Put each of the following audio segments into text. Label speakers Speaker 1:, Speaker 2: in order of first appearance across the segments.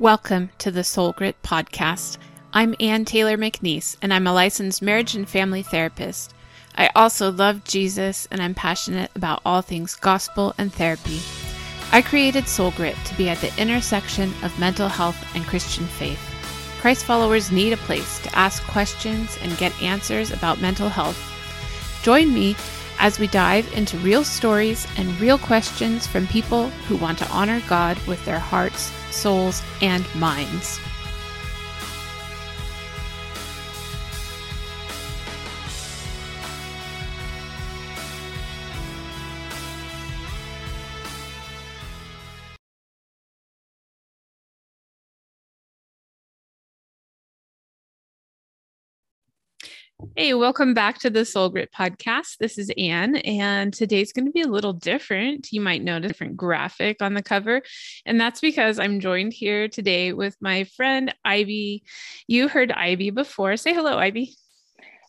Speaker 1: Welcome to the Soul Grit podcast. I'm Ann Taylor McNeese, and I'm a licensed marriage and family therapist. I also love Jesus, and I'm passionate about all things gospel and therapy. I created Soul Grit to be at the intersection of mental health and Christian faith. Christ followers need a place to ask questions and get answers about mental health. Join me as we dive into real stories and real questions from people who want to honor God with their hearts souls, and minds. Hey, welcome back to the Soul Grit podcast. This is Ann, and today's going to be a little different. You might notice a different graphic on the cover, and that's because I'm joined here today with my friend Ivy. You heard Ivy before. Say hello, Ivy.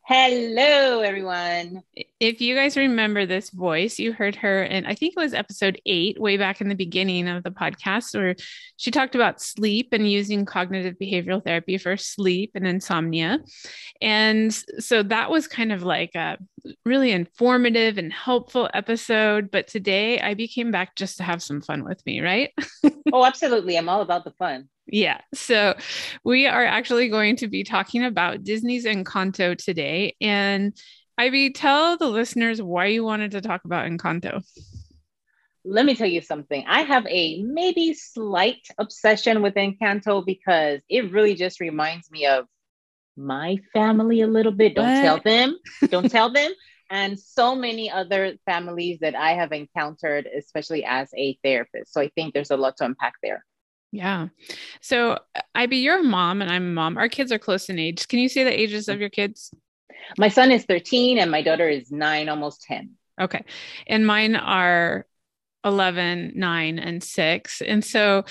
Speaker 2: Hello, everyone.
Speaker 1: If you guys remember this voice, you heard her and I think it was episode eight, way back in the beginning of the podcast, where she talked about sleep and using cognitive behavioral therapy for sleep and insomnia. And so that was kind of like a really informative and helpful episode. But today I became back just to have some fun with me, right?
Speaker 2: oh, absolutely. I'm all about the fun.
Speaker 1: Yeah. So we are actually going to be talking about Disney's Encanto today. And Ivy, tell the listeners why you wanted to talk about Encanto.
Speaker 2: Let me tell you something. I have a maybe slight obsession with Encanto because it really just reminds me of my family a little bit. Don't what? tell them. Don't tell them. And so many other families that I have encountered, especially as a therapist. So I think there's a lot to unpack there.
Speaker 1: Yeah. So, Ivy, you're a mom and I'm a mom. Our kids are close in age. Can you say the ages of your kids?
Speaker 2: My son is 13 and my daughter is nine, almost 10.
Speaker 1: Okay. And mine are 11, 9, and 6. And so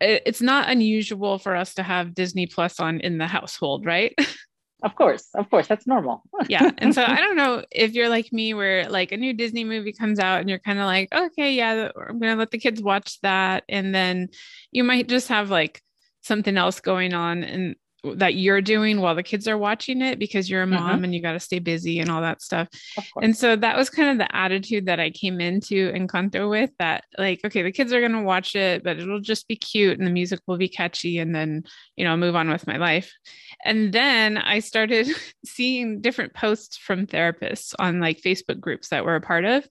Speaker 1: it's not unusual for us to have Disney Plus on in the household, right?
Speaker 2: Of course, of course, that's normal.
Speaker 1: yeah. And so I don't know if you're like me, where like a new Disney movie comes out and you're kind of like, okay, yeah, I'm going to let the kids watch that. And then you might just have like something else going on. And that you're doing while the kids are watching it because you're a mom mm-hmm. and you got to stay busy and all that stuff. And so that was kind of the attitude that I came into Encanto with that like okay the kids are going to watch it but it'll just be cute and the music will be catchy and then you know move on with my life. And then I started seeing different posts from therapists on like Facebook groups that we're a part of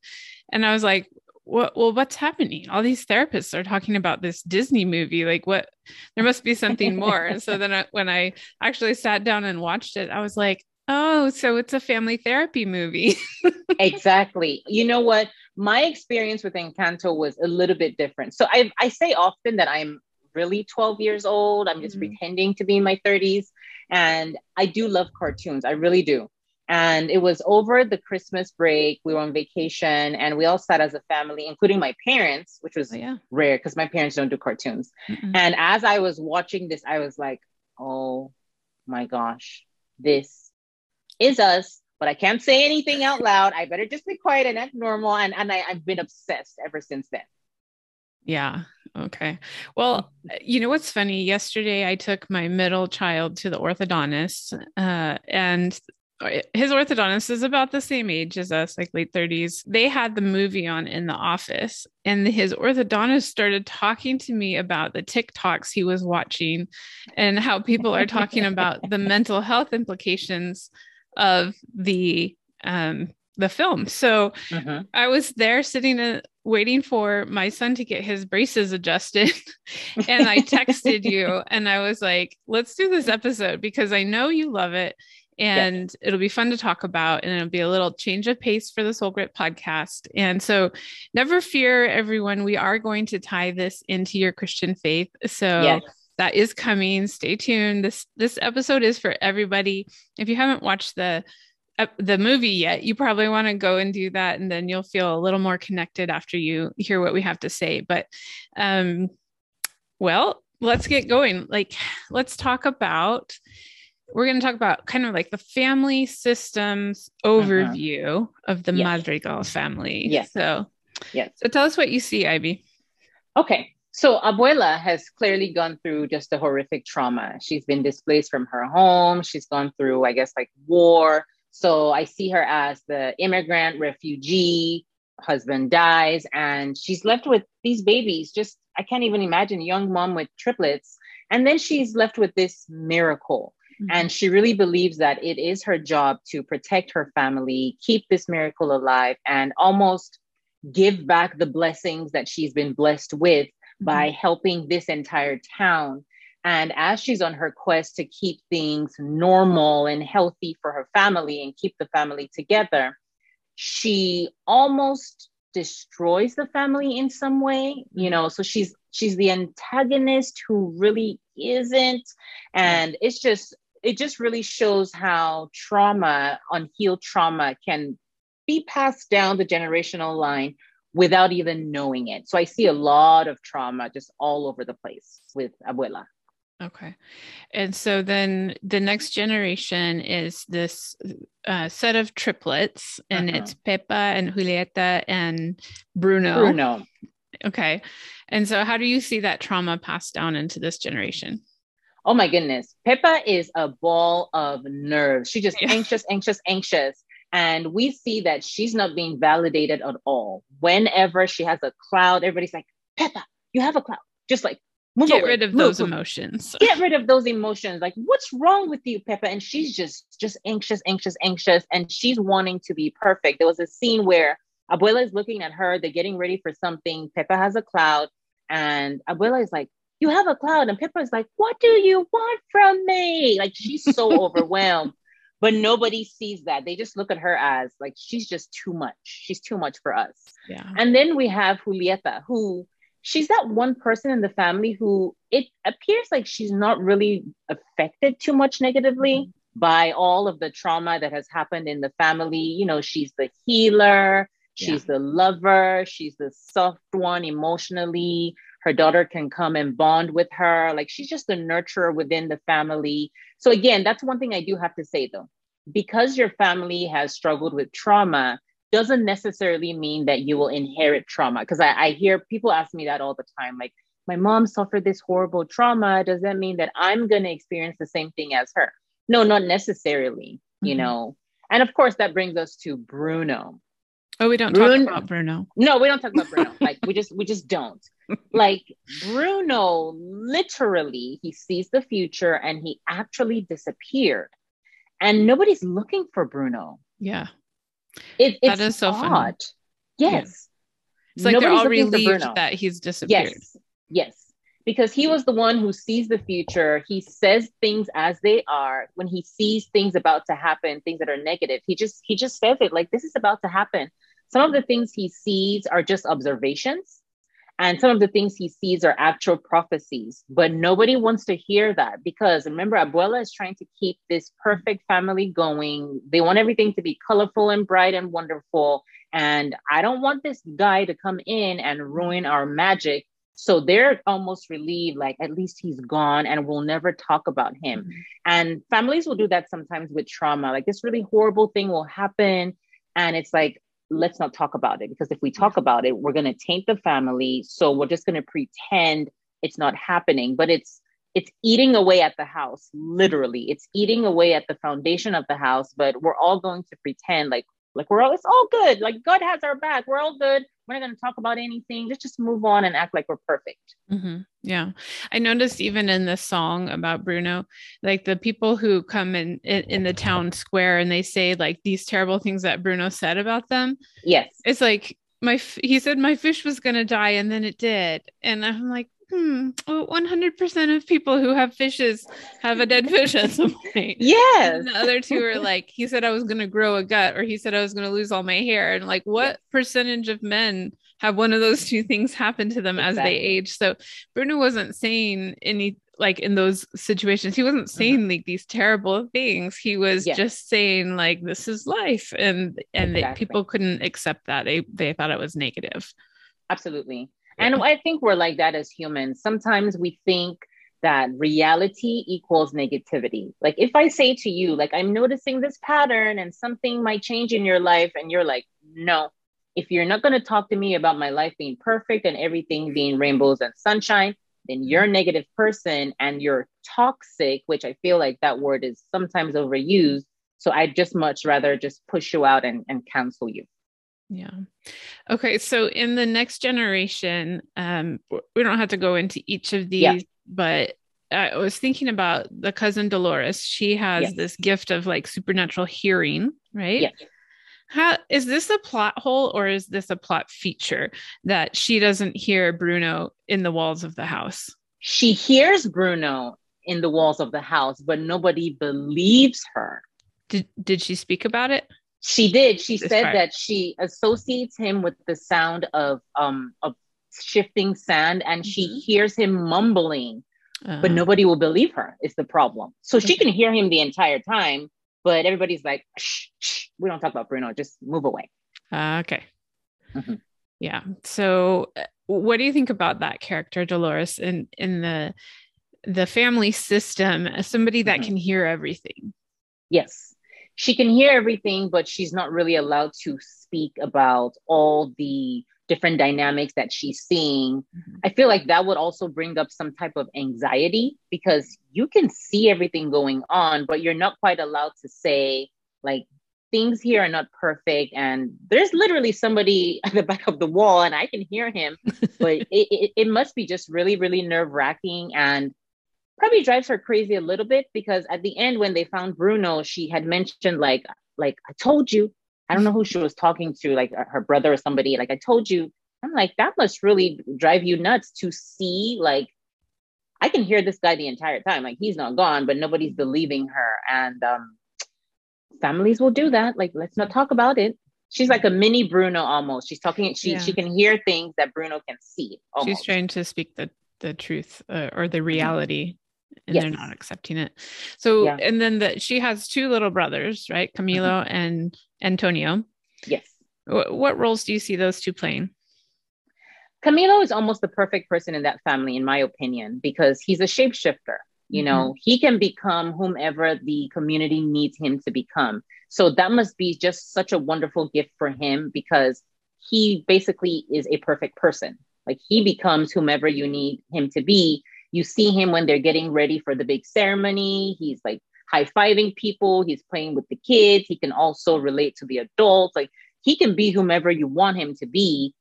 Speaker 1: and I was like what, well, what's happening? All these therapists are talking about this Disney movie. Like, what? There must be something more. and so then I, when I actually sat down and watched it, I was like, oh, so it's a family therapy movie.
Speaker 2: exactly. You know what? My experience with Encanto was a little bit different. So I, I say often that I'm really 12 years old. I'm just mm-hmm. pretending to be in my 30s. And I do love cartoons. I really do. And it was over the Christmas break. We were on vacation and we all sat as a family, including my parents, which was oh, yeah. rare because my parents don't do cartoons. Mm-hmm. And as I was watching this, I was like, oh my gosh, this is us. But I can't say anything out loud. I better just be quiet and act normal. And, and I, I've been obsessed ever since then.
Speaker 1: Yeah. Okay. Well, you know what's funny? Yesterday, I took my middle child to the orthodontist, uh, and his orthodontist is about the same age as us, like late 30s. They had the movie on in the office, and his orthodontist started talking to me about the TikToks he was watching and how people are talking about the mental health implications of the um, the film. So uh-huh. I was there sitting uh, waiting for my son to get his braces adjusted. and I texted you and I was like, let's do this episode because I know you love it and it'll be fun to talk about and it'll be a little change of pace for the soul grit podcast. And so never fear everyone we are going to tie this into your christian faith. So yes. that is coming. Stay tuned. This this episode is for everybody. If you haven't watched the uh, the movie yet you probably want to go and do that and then you'll feel a little more connected after you hear what we have to say. But um well let's get going. Like let's talk about we're going to talk about kind of like the family systems overview uh-huh. of the yes. Madrigal family.
Speaker 2: Yes.
Speaker 1: So,
Speaker 2: yes.
Speaker 1: So tell us what you see, Ivy.
Speaker 2: Okay. So Abuela has clearly gone through just a horrific trauma. She's been displaced from her home. She's gone through, I guess, like war. So I see her as the immigrant refugee. Husband dies, and she's left with these babies. Just I can't even imagine young mom with triplets. And then she's left with this miracle. Mm-hmm. And she really believes that it is her job to protect her family, keep this miracle alive, and almost give back the blessings that she's been blessed with mm-hmm. by helping this entire town. And as she's on her quest to keep things normal and healthy for her family and keep the family together, she almost destroys the family in some way, you know. So she's she's the antagonist who really isn't. And it's just it just really shows how trauma, unhealed trauma can be passed down the generational line without even knowing it. So I see a lot of trauma just all over the place with abuela.
Speaker 1: Okay. And so then the next generation is this uh, set of triplets, and uh-huh. it's Pepa and Julieta and Bruno.
Speaker 2: Bruno.
Speaker 1: Okay. And so, how do you see that trauma passed down into this generation?
Speaker 2: Oh my goodness. Pepa is a ball of nerves. She just yeah. anxious, anxious, anxious. And we see that she's not being validated at all. Whenever she has a cloud, everybody's like, Pepa, you have a cloud. Just like,
Speaker 1: move Get away. rid of move, those move. emotions.
Speaker 2: Get rid of those emotions. Like, what's wrong with you, Pepa? And she's just, just anxious, anxious, anxious. And she's wanting to be perfect. There was a scene where Abuela is looking at her. They're getting ready for something. Pepa has a cloud. And Abuela is like, you have a cloud. And Pepa is like, what do you want from me? Like, she's so overwhelmed but nobody sees that they just look at her as like she's just too much she's too much for us
Speaker 1: yeah
Speaker 2: and then we have julieta who she's that one person in the family who it appears like she's not really affected too much negatively mm-hmm. by all of the trauma that has happened in the family you know she's the healer she's yeah. the lover she's the soft one emotionally her daughter can come and bond with her like she's just a nurturer within the family so again, that's one thing I do have to say though. Because your family has struggled with trauma doesn't necessarily mean that you will inherit trauma. Because I, I hear people ask me that all the time. Like, my mom suffered this horrible trauma. Does that mean that I'm going to experience the same thing as her? No, not necessarily, mm-hmm. you know. And of course, that brings us to Bruno.
Speaker 1: Oh, we don't Bruno, talk about Bruno.
Speaker 2: No, we don't talk about Bruno. like we just we just don't. like Bruno literally he sees the future and he actually disappeared. And nobody's looking for Bruno.
Speaker 1: Yeah.
Speaker 2: It, it's that is so odd. Yes. Yeah.
Speaker 1: It's like nobody's they're all relieved that he's disappeared.
Speaker 2: Yes. Yes. Because he was the one who sees the future. He says things as they are. When he sees things about to happen, things that are negative, he just he just says it like this is about to happen some of the things he sees are just observations, and some of the things he sees are actual prophecies. But nobody wants to hear that because remember, Abuela is trying to keep this perfect family going. They want everything to be colorful and bright and wonderful. And I don't want this guy to come in and ruin our magic. So they're almost relieved, like at least he's gone and we'll never talk about him. Mm-hmm. And families will do that sometimes with trauma. Like this really horrible thing will happen. And it's like, let's not talk about it because if we talk about it, we're going to taint the family. So we're just going to pretend it's not happening, but it's it's eating away at the house literally. It's eating away at the foundation of the house but we're all going to pretend like like we're all it's all good. Like god has our back. We're all good we're not going to talk about anything. Let's just move on and act like we're perfect.
Speaker 1: Mm-hmm. yeah. I noticed even in this song about bruno like the people who come in, in, in the town square and they say like these terrible things that bruno said about them.
Speaker 2: Yes.
Speaker 1: It's like my he said my fish was going to die and then it did. And i'm like hmm, well, 100% of people who have fishes have a dead fish at some point.
Speaker 2: Yes.
Speaker 1: And the other two are like, he said I was going to grow a gut or he said I was going to lose all my hair. And like, what yes. percentage of men have one of those two things happen to them exactly. as they age? So Bruno wasn't saying any, like in those situations, he wasn't uh-huh. saying like these terrible things. He was yes. just saying like, this is life. And, and exactly. people couldn't accept that. They, they thought it was negative.
Speaker 2: Absolutely. And I think we're like that as humans. Sometimes we think that reality equals negativity. Like if I say to you, like, I'm noticing this pattern and something might change in your life, and you're like, no, if you're not going to talk to me about my life being perfect and everything being rainbows and sunshine, then you're a negative person and you're toxic, which I feel like that word is sometimes overused. So I'd just much rather just push you out and, and cancel you.
Speaker 1: Yeah. Okay. So in the next generation, um, we don't have to go into each of these, yeah. but I was thinking about the cousin Dolores. She has yes. this gift of like supernatural hearing, right? Yeah. How is this a plot hole or is this a plot feature that she doesn't hear Bruno in the walls of the house?
Speaker 2: She hears Bruno in the walls of the house, but nobody believes her.
Speaker 1: Did did she speak about it?
Speaker 2: She did. She this said part. that she associates him with the sound of um of shifting sand and mm-hmm. she hears him mumbling, uh-huh. but nobody will believe her is the problem. So okay. she can hear him the entire time, but everybody's like, shh, shh, we don't talk about Bruno, just move away.
Speaker 1: Uh, okay. Mm-hmm. Yeah. So uh, what do you think about that character, Dolores, in in the the family system as somebody that mm-hmm. can hear everything?
Speaker 2: Yes she can hear everything, but she's not really allowed to speak about all the different dynamics that she's seeing. Mm-hmm. I feel like that would also bring up some type of anxiety because you can see everything going on, but you're not quite allowed to say, like, things here are not perfect. And there's literally somebody at the back of the wall, and I can hear him, but it, it, it must be just really, really nerve wracking. And probably drives her crazy a little bit because at the end when they found Bruno, she had mentioned like like I told you. I don't know who she was talking to, like her brother or somebody. Like I told you. I'm like that must really drive you nuts to see like I can hear this guy the entire time. Like he's not gone, but nobody's believing her. And um, families will do that. Like let's not talk about it. She's like a mini Bruno almost. She's talking. She yeah. she can hear things that Bruno can see.
Speaker 1: Almost. She's trying to speak the the truth uh, or the reality and yes. they're not accepting it. So, yeah. and then that she has two little brothers, right? Camilo mm-hmm. and Antonio.
Speaker 2: Yes.
Speaker 1: What, what roles do you see those two playing?
Speaker 2: Camilo is almost the perfect person in that family, in my opinion, because he's a shapeshifter. You know, mm-hmm. he can become whomever the community needs him to become. So that must be just such a wonderful gift for him because he basically is a perfect person. Like he becomes whomever you need him to be you see him when they're getting ready for the big ceremony. He's like high fiving people. He's playing with the kids. He can also relate to the adults. Like he can be whomever you want him to be.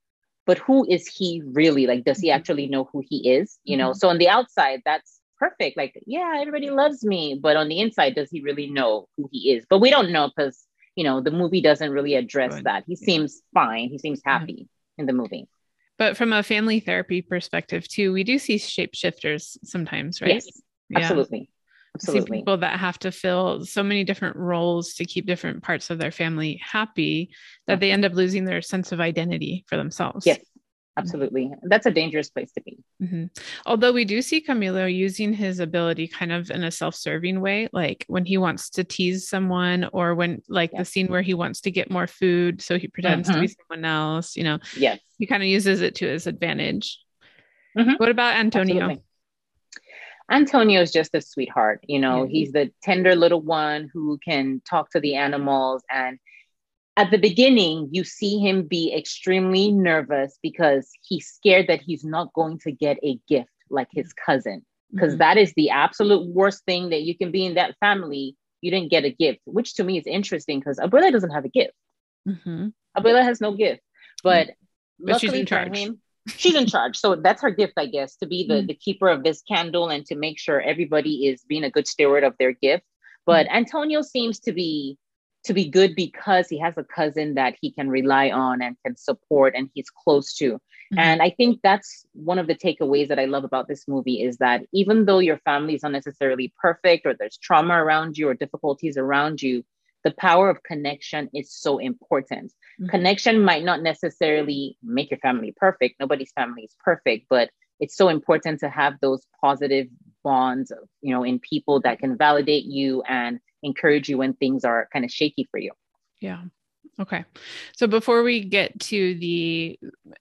Speaker 2: But who is he really? Like, does he mm-hmm. actually know who he is? You know, mm-hmm. so on the outside, that's perfect. Like, yeah, everybody loves me. But on the inside, does he really know who he is? But we don't know because, you know, the movie doesn't really address Good. that. He yeah. seems fine. He seems happy yeah. in the movie.
Speaker 1: But from a family therapy perspective, too, we do see shapeshifters sometimes, right?
Speaker 2: Yes, yeah. absolutely. Absolutely.
Speaker 1: See people that have to fill so many different roles to keep different parts of their family happy that they end up losing their sense of identity for themselves.
Speaker 2: Yes, absolutely that's a dangerous place to be
Speaker 1: mm-hmm. although we do see camilo using his ability kind of in a self-serving way like when he wants to tease someone or when like the scene where he wants to get more food so he pretends mm-hmm. to be mm-hmm. someone else you know
Speaker 2: yes
Speaker 1: he kind of uses it to his advantage mm-hmm. what about antonio Absolutely.
Speaker 2: Antonio is just a sweetheart. You know, yeah. he's the tender little one who can talk to the animals and at the beginning, you see him be extremely nervous because he's scared that he's not going to get a gift like his cousin. Because mm-hmm. is the absolute worst thing that you can be in that family. You didn't get a gift, which to me is interesting because Abuela doesn't have a gift. Mm-hmm. Abuela has no gift, but,
Speaker 1: but she's in charge.
Speaker 2: Him, she's in charge. So that's her gift, I guess, to be the, mm-hmm. the keeper of this candle and to make sure everybody is being a good steward of their gift. But mm-hmm. Antonio seems to be to be good because he has a cousin that he can rely on and can support and he's close to. Mm-hmm. And I think that's one of the takeaways that I love about this movie is that even though your family is not necessarily perfect or there's trauma around you or difficulties around you, the power of connection is so important. Mm-hmm. Connection might not necessarily make your family perfect. Nobody's family is perfect, but it's so important to have those positive bonds, you know, in people that can validate you and encourage you when things are kind of shaky for you.
Speaker 1: Yeah. Okay. So before we get to the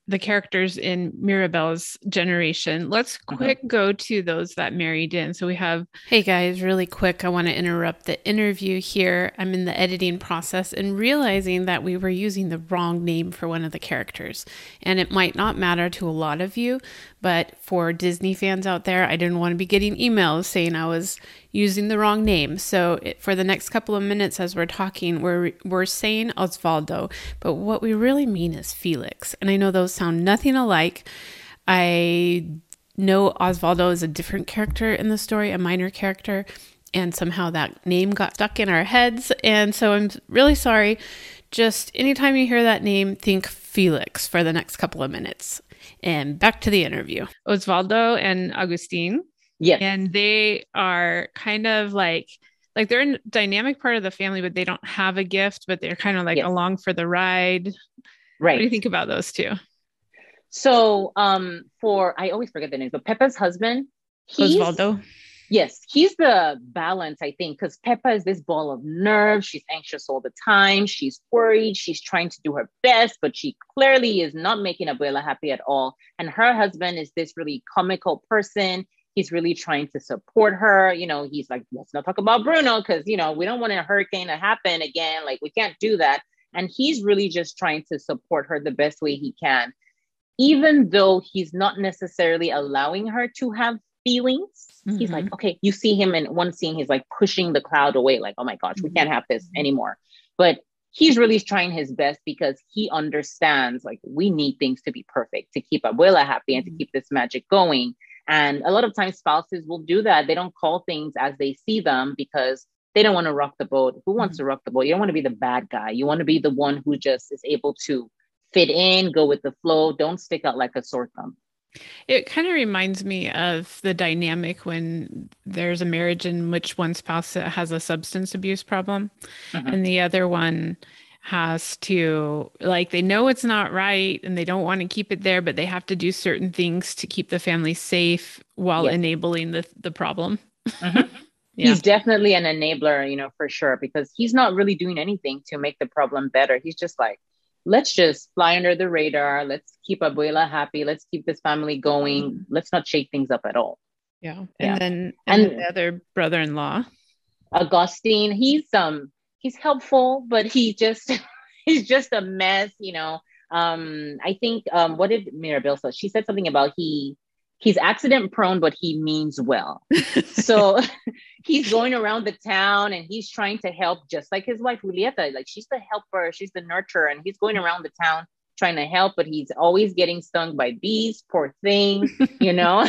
Speaker 1: the characters in Mirabel's generation, let's mm-hmm. quick mm-hmm. go to those that married in. So we have Hey guys, really quick, I want to interrupt the interview here. I'm in the editing process and realizing that we were using the wrong name for one of the characters. And it might not matter to a lot of you, but for Disney fans out there, I didn't want to be getting emails saying I was using the wrong name. So it, for the next couple of minutes as we're talking, we're we're saying Osvaldo, but what we really mean is Felix. And I know those sound nothing alike. I know Osvaldo is a different character in the story, a minor character, and somehow that name got stuck in our heads. And so I'm really sorry. Just anytime you hear that name, think Felix for the next couple of minutes. And back to the interview. Osvaldo and Agustin
Speaker 2: Yes.
Speaker 1: And they are kind of like like they're a dynamic part of the family, but they don't have a gift, but they're kind of like yes. along for the ride.
Speaker 2: Right.
Speaker 1: What do you think about those two?
Speaker 2: So um for I always forget the name, but Pepa's husband,
Speaker 1: Osvaldo.
Speaker 2: Yes, he's the balance, I think, because Pepa is this ball of nerves. She's anxious all the time. She's worried. She's trying to do her best, but she clearly is not making Abuela happy at all. And her husband is this really comical person he's really trying to support her. You know, he's like, let's not talk about Bruno because, you know, we don't want a hurricane to happen again. Like, we can't do that. And he's really just trying to support her the best way he can, even though he's not necessarily allowing her to have feelings. Mm-hmm. He's like, mm-hmm. okay, you see him in one scene, he's like pushing the cloud away, like, oh my gosh, we can't have this mm-hmm. anymore. But he's really trying his best because he understands like we need things to be perfect to keep Abuela happy and to mm-hmm. keep this magic going. And a lot of times spouses will do that. They don't call things as they see them because they don't want to rock the boat. Who wants mm-hmm. to rock the boat? You don't want to be the bad guy. You want to be the one who just is able to fit in, go with the flow. Don't stick out like a sore thumb.
Speaker 1: It kind of reminds me of the dynamic when there's a marriage in which one spouse has a substance abuse problem mm-hmm. and the other one has to like they know it's not right and they don't want to keep it there but they have to do certain things to keep the family safe while yes. enabling the the problem mm-hmm.
Speaker 2: yeah. he's definitely an enabler you know for sure because he's not really doing anything to make the problem better he's just like let's just fly under the radar let's keep abuela happy let's keep this family going mm-hmm. let's not shake things up at all
Speaker 1: yeah and yeah. then and, and the other brother-in-law
Speaker 2: Agustin he's um he's helpful, but he just he's just a mess, you know. Um, I think um, what did Mirabel say? She said something about he he's accident prone, but he means well. so he's going around the town and he's trying to help, just like his wife Julieta. Like she's the helper, she's the nurturer, and he's going around the town trying to help, but he's always getting stung by bees. Poor thing, you know.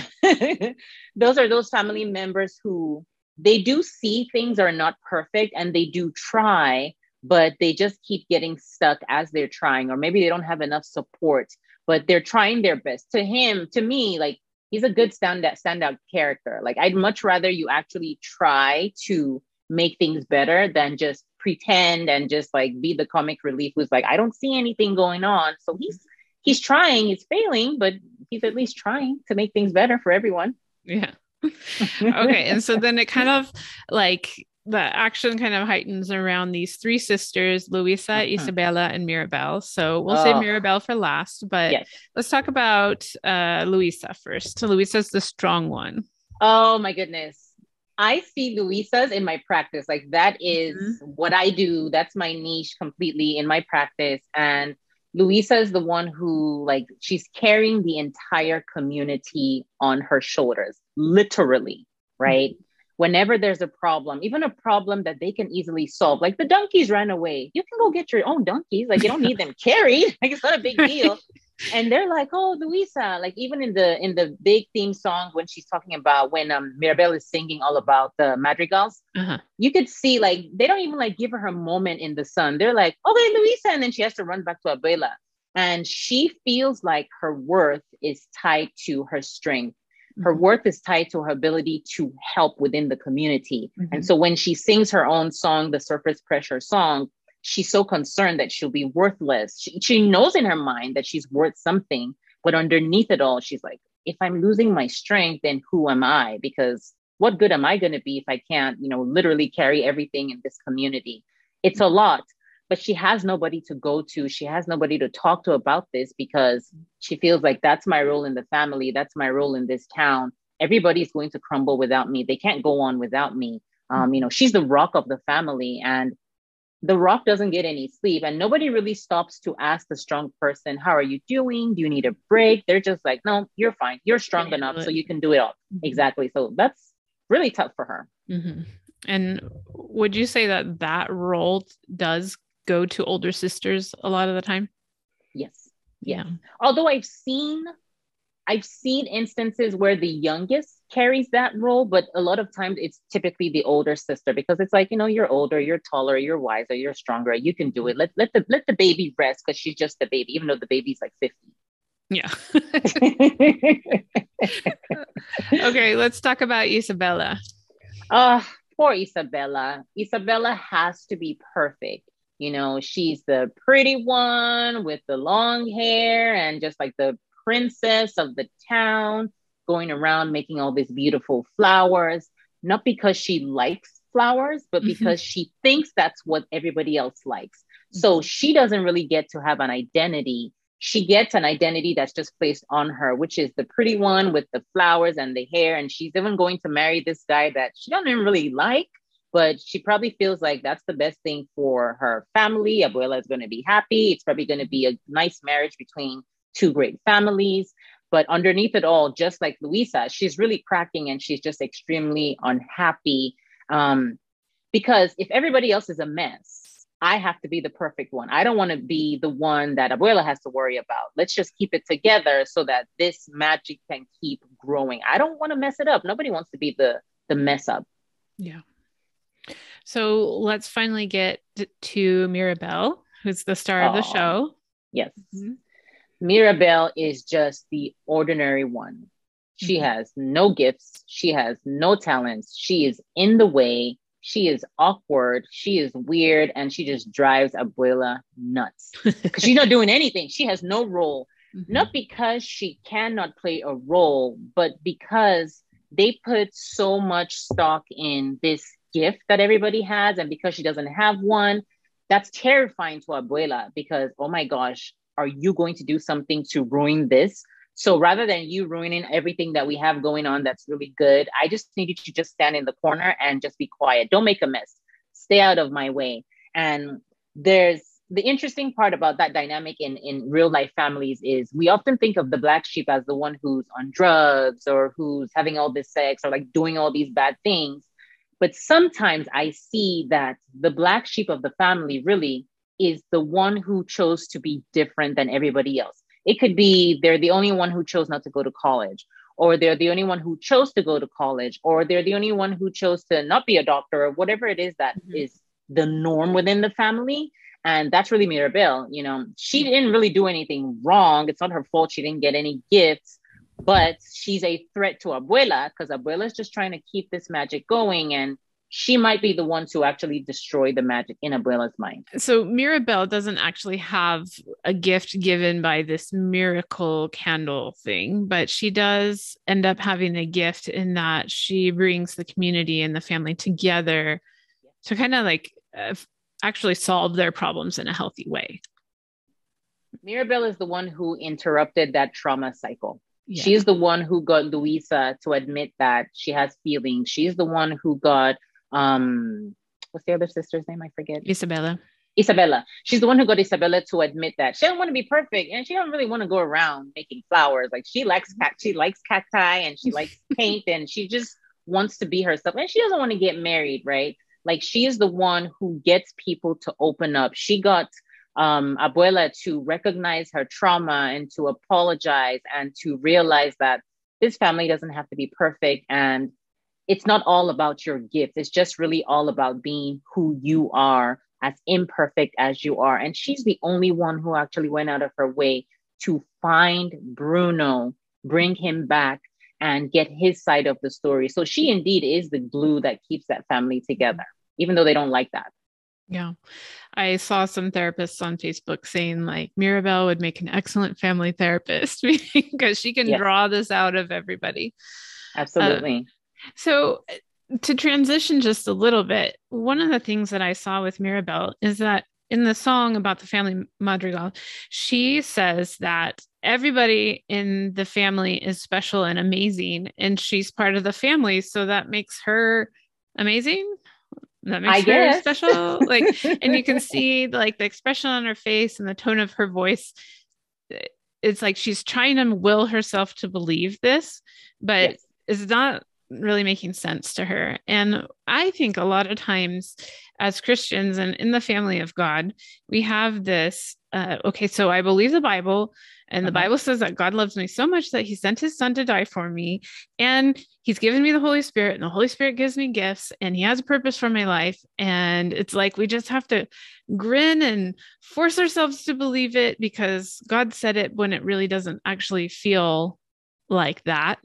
Speaker 2: those are those family members who they do see things are not perfect and they do try, but they just keep getting stuck as they're trying, or maybe they don't have enough support, but they're trying their best. To him, to me, like he's a good standout standout character. Like I'd much rather you actually try to make things better than just pretend and just like be the comic relief who's like, I don't see anything going on. So he's he's trying, he's failing, but he's at least trying to make things better for everyone.
Speaker 1: Yeah okay. And so then it kind of like the action kind of heightens around these three sisters, Luisa, mm-hmm. Isabella, and Mirabel. So we'll oh. say Mirabel for last, but yes. let's talk about uh, Luisa first. Luisa's the strong one.
Speaker 2: Oh my goodness. I see Luisa's in my practice. Like that is mm-hmm. what I do. That's my niche completely in my practice. And Luisa is the one who, like, she's carrying the entire community on her shoulders, literally, right? Mm-hmm. Whenever there's a problem, even a problem that they can easily solve, like the donkeys ran away, you can go get your own donkeys. Like, you don't need them carried. Like, it's not a big deal and they're like, "Oh, Luisa!" Like even in the in the big theme song when she's talking about when um Mirabel is singing all about the madrigals, uh-huh. you could see like they don't even like give her her moment in the sun. They're like, "Okay, Luisa," and then she has to run back to Abuela, and she feels like her worth is tied to her strength. Her mm-hmm. worth is tied to her ability to help within the community. Mm-hmm. And so when she sings her own song, the surface pressure song, she's so concerned that she'll be worthless. She, she knows in her mind that she's worth something, but underneath it all, she's like, if I'm losing my strength, then who am I? Because what good am I going to be if I can't, you know, literally carry everything in this community? It's a lot. But she has nobody to go to. She has nobody to talk to about this because she feels like that's my role in the family. That's my role in this town. Everybody's going to crumble without me. They can't go on without me. Um, you know, she's the rock of the family, and the rock doesn't get any sleep. And nobody really stops to ask the strong person, How are you doing? Do you need a break? They're just like, No, you're fine. You're strong enough, so you can do it all. Mm-hmm. Exactly. So that's really tough for her.
Speaker 1: Mm-hmm. And would you say that that role does go to older sisters a lot of the time?
Speaker 2: Yes. Yeah. yeah. Although I've seen I've seen instances where the youngest carries that role, but a lot of times it's typically the older sister because it's like, you know, you're older, you're taller, you're wiser, you're stronger, you can do it. Let let the let the baby rest because she's just the baby, even though the baby's like 50.
Speaker 1: Yeah. okay, let's talk about Isabella.
Speaker 2: Uh, poor Isabella. Isabella has to be perfect. You know, she's the pretty one with the long hair and just like the princess of the town, going around making all these beautiful flowers, not because she likes flowers, but mm-hmm. because she thinks that's what everybody else likes. So mm-hmm. she doesn't really get to have an identity. She gets an identity that's just placed on her, which is the pretty one with the flowers and the hair. And she's even going to marry this guy that she doesn't even really like but she probably feels like that's the best thing for her family. Abuela is going to be happy. It's probably going to be a nice marriage between two great families. But underneath it all, just like Luisa, she's really cracking and she's just extremely unhappy. Um, because if everybody else is a mess, I have to be the perfect one. I don't want to be the one that Abuela has to worry about. Let's just keep it together so that this magic can keep growing. I don't want to mess it up. Nobody wants to be the the mess up.
Speaker 1: Yeah. So let's finally get to Mirabel, who's the star of the show.
Speaker 2: Yes. Mm-hmm. Mirabel is just the ordinary one. She mm-hmm. has no gifts. She has no talents. She is in the way. She is awkward. She is weird. And she just drives Abuela nuts because she's not doing anything. She has no role. Mm-hmm. Not because she cannot play a role, but because they put so much stock in this gift that everybody has. And because she doesn't have one, that's terrifying to Abuela because, oh my gosh, are you going to do something to ruin this? So rather than you ruining everything that we have going on that's really good, I just need you to just stand in the corner and just be quiet. Don't make a mess. Stay out of my way. And there's the interesting part about that dynamic in, in real life families is we often think of the black sheep as the one who's on drugs or who's having all this sex or like doing all these bad things. But sometimes I see that the black sheep of the family really is the one who chose to be different than everybody else. It could be they're the only one who chose not to go to college, or they're the only one who chose to go to college, or they're the only one who chose to not be a doctor, or whatever it is that mm-hmm. is the norm within the family. And that's really Mirabel. You know, she didn't really do anything wrong. It's not her fault she didn't get any gifts but she's a threat to Abuela because Abuela is just trying to keep this magic going and she might be the one to actually destroy the magic in Abuela's mind.
Speaker 1: So Mirabel doesn't actually have a gift given by this miracle candle thing, but she does end up having a gift in that she brings the community and the family together to kind of like uh, actually solve their problems in a healthy way.
Speaker 2: Mirabel is the one who interrupted that trauma cycle. Yeah. She's the one who got Luisa to admit that she has feelings. She's the one who got um what's the other sister's name? I forget.
Speaker 1: Isabella.
Speaker 2: Isabella. She's the one who got Isabella to admit that she don't want to be perfect and she don't really want to go around making flowers. Like she likes cat, she likes cacti and she likes paint and she just wants to be herself and she doesn't want to get married, right? Like she is the one who gets people to open up. She got um, Abuela to recognize her trauma and to apologize and to realize that this family doesn't have to be perfect and it's not all about your gift. It's just really all about being who you are, as imperfect as you are. And she's the only one who actually went out of her way to find Bruno, bring him back, and get his side of the story. So she indeed is the glue that keeps that family together, even though they don't like that.
Speaker 1: Yeah. I saw some therapists on Facebook saying like Mirabel would make an excellent family therapist because she can yes. draw this out of everybody.
Speaker 2: Absolutely.
Speaker 1: Uh, so to transition just a little bit, one of the things that I saw with Mirabel is that in the song about the family madrigal, she says that everybody in the family is special and amazing, and she's part of the family. So that makes her amazing. That makes I her guess. special. Like, and you can see like the expression on her face and the tone of her voice. It's like she's trying to will herself to believe this, but yes. it's not really making sense to her. And I think a lot of times as Christians and in the family of God, we have this uh, okay, so I believe the Bible, and the uh-huh. Bible says that God loves me so much that he sent his son to die for me, and he's given me the Holy Spirit, and the Holy Spirit gives me gifts, and he has a purpose for my life. And it's like we just have to grin and force ourselves to believe it because God said it when it really doesn't actually feel like that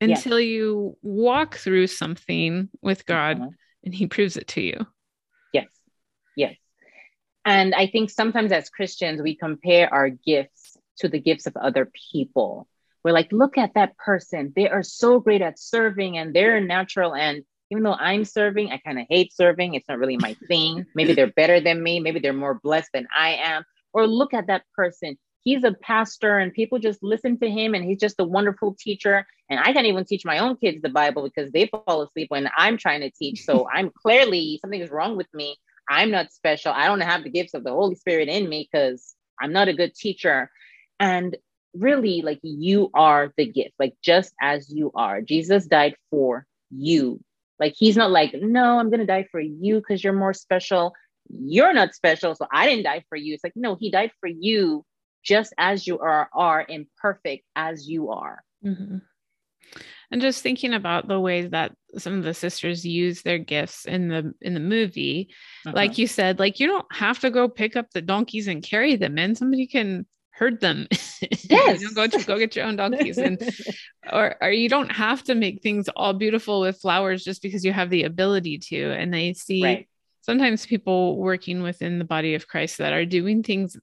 Speaker 1: until yes. you walk through something with God uh-huh. and he proves it to you.
Speaker 2: Yes. And I think sometimes as Christians, we compare our gifts to the gifts of other people. We're like, look at that person. They are so great at serving and they're natural. And even though I'm serving, I kind of hate serving. It's not really my thing. Maybe they're better than me. Maybe they're more blessed than I am. Or look at that person he's a pastor and people just listen to him and he's just a wonderful teacher and i can't even teach my own kids the bible because they fall asleep when i'm trying to teach so i'm clearly something is wrong with me i'm not special. I don't have the gifts of the holy spirit in me because i'm not a good teacher. And really like you are the gift like just as you are. Jesus died for you. Like he's not like no i'm gonna die for you because you're more special. You're not special so i didn't die for you. It's like no he died for you just as you are are imperfect as you are. Mm-hmm.
Speaker 1: And just thinking about the ways that some of the sisters use their gifts in the in the movie uh-huh. like you said like you don't have to go pick up the donkeys and carry them in. Somebody can herd them.
Speaker 2: Yes.
Speaker 1: you know, go to go get your own donkeys and or or you don't have to make things all beautiful with flowers just because you have the ability to. And they see right. sometimes people working within the body of christ that are doing things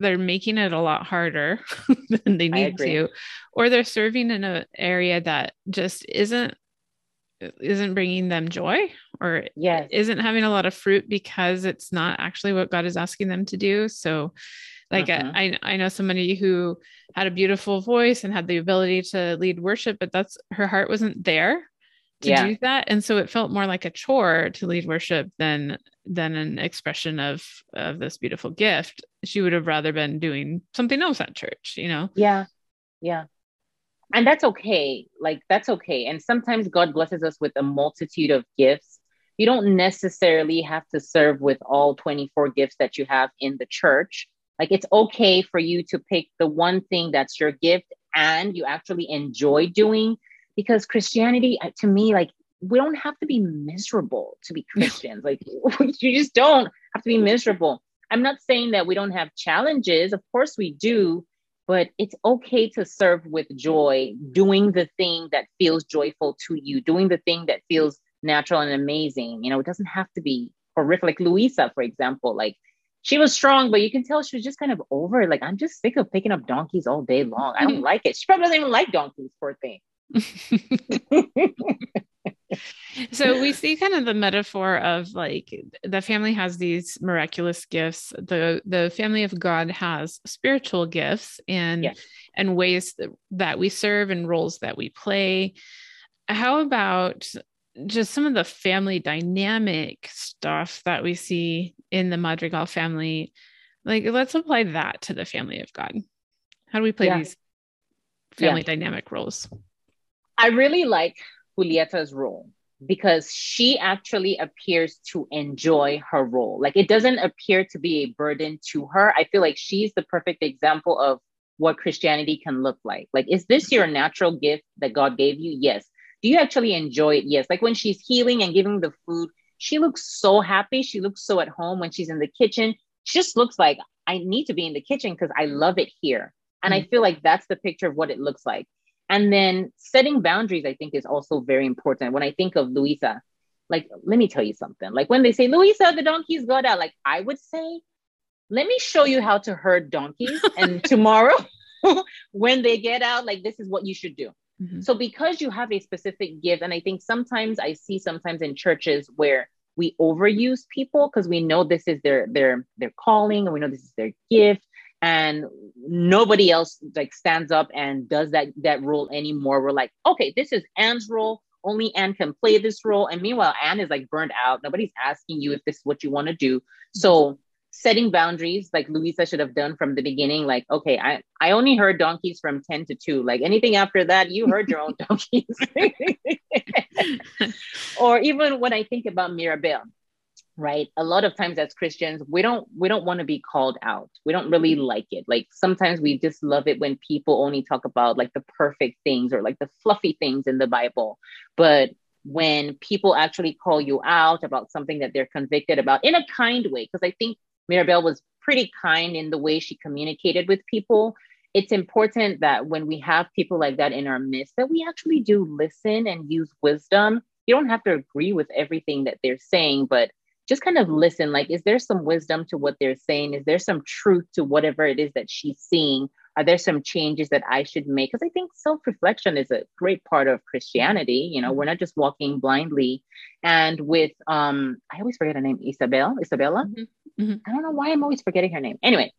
Speaker 1: they're making it a lot harder than they need to or they're serving in an area that just isn't isn't bringing them joy or
Speaker 2: yes.
Speaker 1: isn't having a lot of fruit because it's not actually what God is asking them to do. So like uh-huh. I, I know somebody who had a beautiful voice and had the ability to lead worship, but that's her heart wasn't there to yeah. do that. And so it felt more like a chore to lead worship than than an expression of of this beautiful gift. She would have rather been doing something else at church you know?
Speaker 2: Yeah. Yeah. And that's okay. Like that's okay. And sometimes god blesses us with a multitude of gifts. You don't necessarily have to serve with all 24 gifts that you have in the church. Like it's okay for you to pick the one thing that's your gift and you actually enjoy doing because christianity uh, to me like we don't have to be miserable to be Christians. like you just don't have to be miserable. I'm not saying that we don't have challenges. Of course we do, but it's okay to serve with joy, doing the thing that feels joyful to you, doing the thing that feels natural and amazing. You know, it doesn't have to be horrific. Like Luisa, for example, like she was strong, but you can tell she was just kind of over it. Like, I'm just sick of picking up donkeys all day long. I don't like it. She probably doesn't even like donkeys, poor thing.
Speaker 1: so we see kind of the metaphor of like the family has these miraculous gifts the the family of god has spiritual gifts and yes. and ways that, we serve and roles that we play how about just some of the family dynamic stuff that we see in the madrigal family like let's apply that to the family of god how do we play yeah. these family yeah. dynamic roles
Speaker 2: i really like Julieta's role because she actually appears to enjoy her role. Like it doesn't appear to be a burden to her. I feel like she's the perfect example of what Christianity can look like. Like, is this your natural gift that God gave you? Yes. Do you actually enjoy it? Yes. Like when she's healing and giving the food, she looks so happy. She looks so at home when she's in the kitchen. She just looks like I need to be in the kitchen because I love it here. And mm-hmm. I feel like that's the picture of what it looks like. And then setting boundaries, I think, is also very important. When I think of Luisa, like, let me tell you something. Like when they say, Luisa, the donkeys got out, like I would say, let me show you how to herd donkeys. and tomorrow, when they get out, like this is what you should do. Mm-hmm. So because you have a specific gift, and I think sometimes I see sometimes in churches where we overuse people because we know this is their their their calling and we know this is their gift and nobody else like stands up and does that that role anymore. We're like okay this is anne's role only anne can play this role. And meanwhile anne is like burned out. Nobody's asking you if this is what you want to do. So setting boundaries like Luisa should have done from the beginning like okay i i only herd donkeys from 10 to 2 like anything after that you herd your own donkeys. Or even when i think about mirabel right? A lot of times as christians we don't we don't want to be called out. We don't really mm-hmm. like it. Like sometimes we just love it when people only talk about like the perfect things or like the fluffy things in the bible. But when people actually call you out about something that they're convicted about in a kind way because i think mirabel was pretty kind in the way she communicated with people it's important that when we have people like that in our midst that we actually do listen and use wisdom. You don't have to agree with everything that they're saying but just kind of listen like is there some wisdom to what they're saying? Is there some truth to whatever it is that she's seeing? Are there some changes that i should make? Because i think self-reflection is a great part of christianity you know we're not just walking blindly. And with um i always forget her name isabel isabella? Mm-hmm. Mm-hmm. i don't know why i'm always forgetting her name. Anyway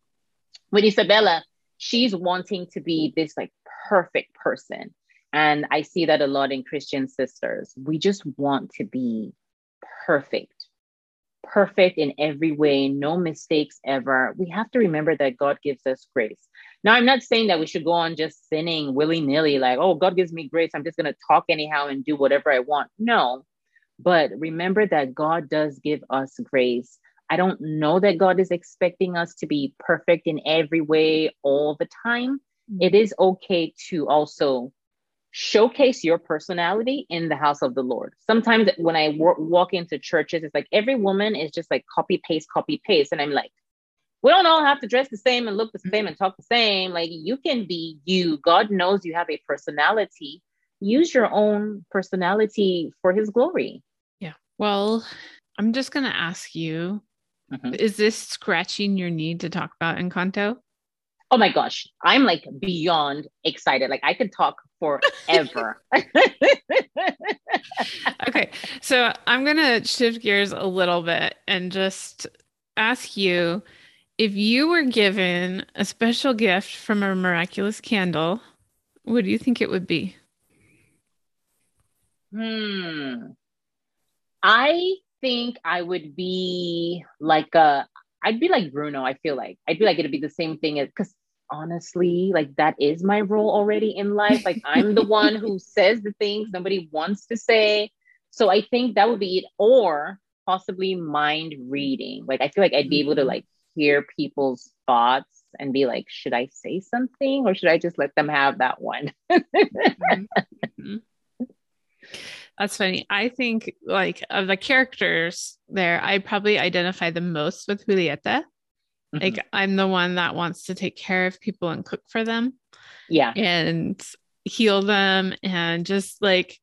Speaker 2: with isabella she's wanting to be this like perfect person. And i see that a lot in christian sisters. We just want to be perfect perfect in every way, no mistakes ever. We have to remember that God gives us grace. Now, I'm not saying that we should go on just sinning willy nilly, like, oh, God gives me grace. I'm just going to talk anyhow and do whatever I want. No, but remember that God does give us grace. I don't know that God is expecting us to be perfect in every way all the time. Mm-hmm. It is okay to also showcase your personality in the house of the Lord. Sometimes when I w- walk into churches, it's like every woman is just like copy paste, copy paste. And I'm like, we don't all have to dress the same and look the same and talk the same. Like you can be you. God knows you have a personality. Use your own personality for his glory.
Speaker 1: Yeah. Well, I'm just going to ask you mm-hmm. is this scratching your need to talk about Encanto?
Speaker 2: Oh my gosh, I'm like beyond excited. Like I could talk forever.
Speaker 1: okay. So I'm going to shift gears a little bit and just ask you if you were given a special gift from a miraculous candle, what do you think it would be?
Speaker 2: Hmm. I think I would be like a I'd be like Bruno, I feel like. I'd be like it'd be the same thing as because honestly like that is my role already in life like i'm the one who says the things nobody wants to say. So i think that would be it or possibly mind reading. Like i feel like i'd be able to like hear people's thoughts and be like should i say something or should i just let them have that one? Mm-hmm.
Speaker 1: That's funny. I think like of the characters there, I probably identify the most with Julieta Mm-hmm. Like I'm the one that wants to take care of people and cook for them.
Speaker 2: Yeah.
Speaker 1: And heal them and just like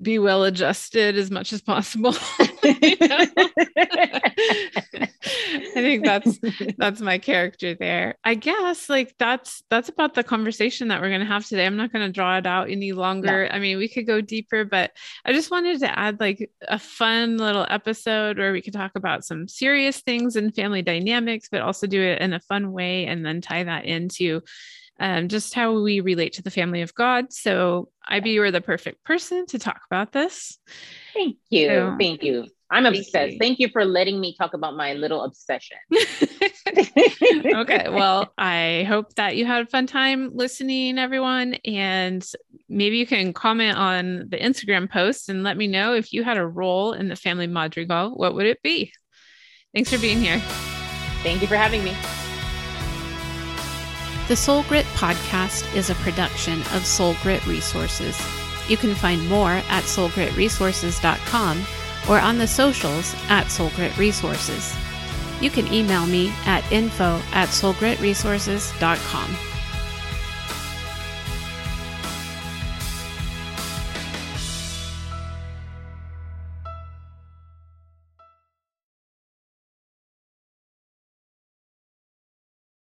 Speaker 1: be well adjusted as much as possible. I think that's that's my character there. I guess like that's that's about the conversation that we're going to have today. I'm not going to draw it out any longer. No. I mean, we could go deeper, but I just wanted to add like a fun little episode where we could talk about some serious things and family dynamics, but also do it in a fun way and then tie that into um, just how we relate to the family of God. So, I Ivy, you are the perfect person to talk about this.
Speaker 2: Thank you. So, Thank you. I'm obsessed. Thank you. Thank you for letting me talk about my little obsession.
Speaker 1: okay. Well, I hope that you had a fun time listening, everyone. And maybe you can comment on the Instagram post and let me know if you had a role in the family madrigal. What would it be? Thanks for being here.
Speaker 2: Thank you for having me.
Speaker 1: The Soul Grit podcast is a production of Soul Grit Resources. You can find more at soulgritresources.com or on the socials at Soul Grit Resources. You can email me at info at soulgritresources.com.